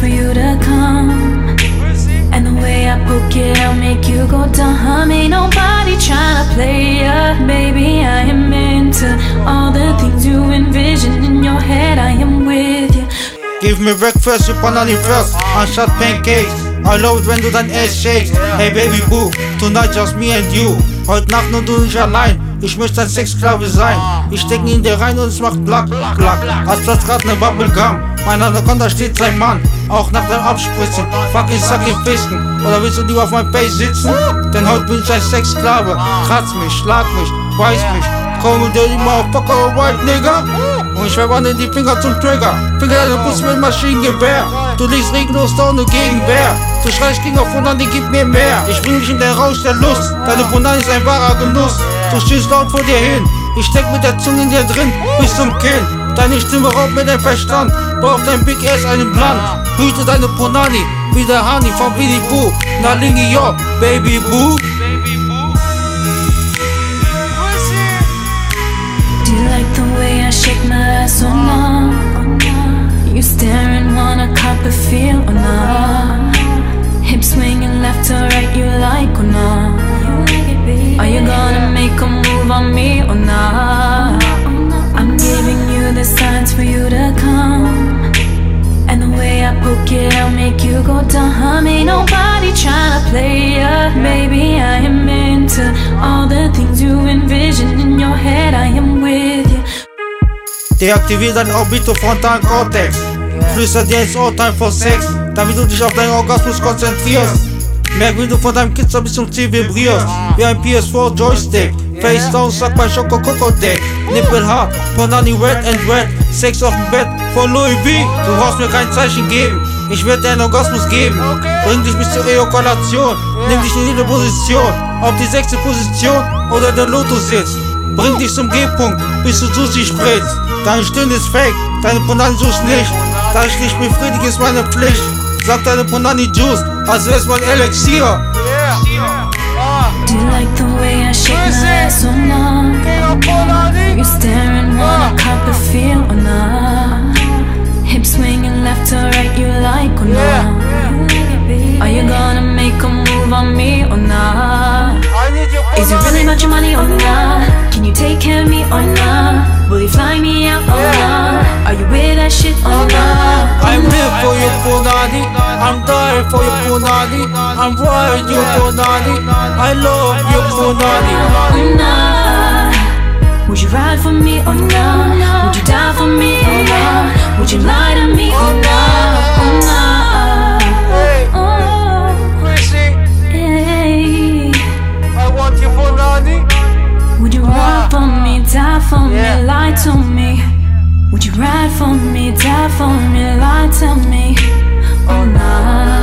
for you to come. And the way I poke it, I'll make you go dumb. Ain't nobody tryna play ya. Baby, I am into all the things you envision in your head. I am with you. Give me breakfast, you banana first, unshot pancakes. I love it wenn du dein Ass shakes. Hey Baby Boo, tonight just me and you. Heute Nacht nur du nicht allein. Ich möchte ein Sexsklave sein. Ich steck ihn dir rein und es macht Black, Black. Als platzt grad ne Bubblegum. Mein Anaconda steht sein Mann. Auch nach dem Abspritzen. Fucking suck im Fisken. Oder willst du lieber auf meinem Face sitzen? Denn heute bin ich ein Sexsklave. Kratz mich, schlag mich, beiß mich. Call me dirty motherfucker, white nigga. Und ich verwandle die Finger zum Trigger. Finger deine Brust mit Maschinengewehr. Du liegst reglos da ohne Gegenwehr. Du schreist gegen auf Punani, gib mir mehr. Ich bring dich in den Rausch der Lust. Deine Punani ist ein wahrer Genuss. Du stehst laut vor dir hin. Ich steck mit der Zunge in dir drin bis zum Kinn. Deine Stimme raubt mir den Verstand. Braucht dein Big Ass einen Plan. Hüte deine Punani wie der Honey von Willy Boo. Na Lingi, yo, Baby Boo. Do you like the way I shake my ass or not? For you to come. And the way I poke it, I'll make you go dumb. Ain't nobody tryna play ya. Maybe I am into all the things you envision in your head. I am with you. Deaktivier dein Orbitofrontal Cortex. Flüster dir ins Ohr, time for Sex, damit du dich auf deinen Orgasmus konzentrierst. Merk, wie du von deinem Kitzer bis zum Ziel vibrierst. Wie ein PS4 Joystick. Face down, sag bei Schoko Coco Deck. Nippel hart, Ponani red and red. Sex auf dem Bett von Louis V. Du brauchst mir kein Zeichen geben. Ich werde dir einen Orgasmus geben. Bring dich bis zur Ejakulation. Nimm dich in jede Position. Ob die sechste Position oder der Lotus sitzt. Bring dich zum G-Punkt, bis du zu sie spritzt. Deine Stirn ist fake, deine Ponani suchst nicht. Da ich dich befriedige, ist meine Pflicht. Sag deine Ponani Juice, als wär's mein Elixier. Do you like the way I shake my ass or not? You staring, wanna cop a feel or not? Hip swinging left to right, you like or not? Are you gonna make a move on me or not? Is it really about your money or not? Can you take care of me or not? Will you fly me out or not? Are you with that shit or not? For you, Punani. I'm wild, you, Punani. I love you, Punani. or not? Would you ride for me or not? Would you die for me or not? Would you lie to me or not? Or not? Oh, oh hey. I want you, Punani. Would you ride for me, die for me, lie to me? Would you ride for me, die for me, lie to me? Oh, or not?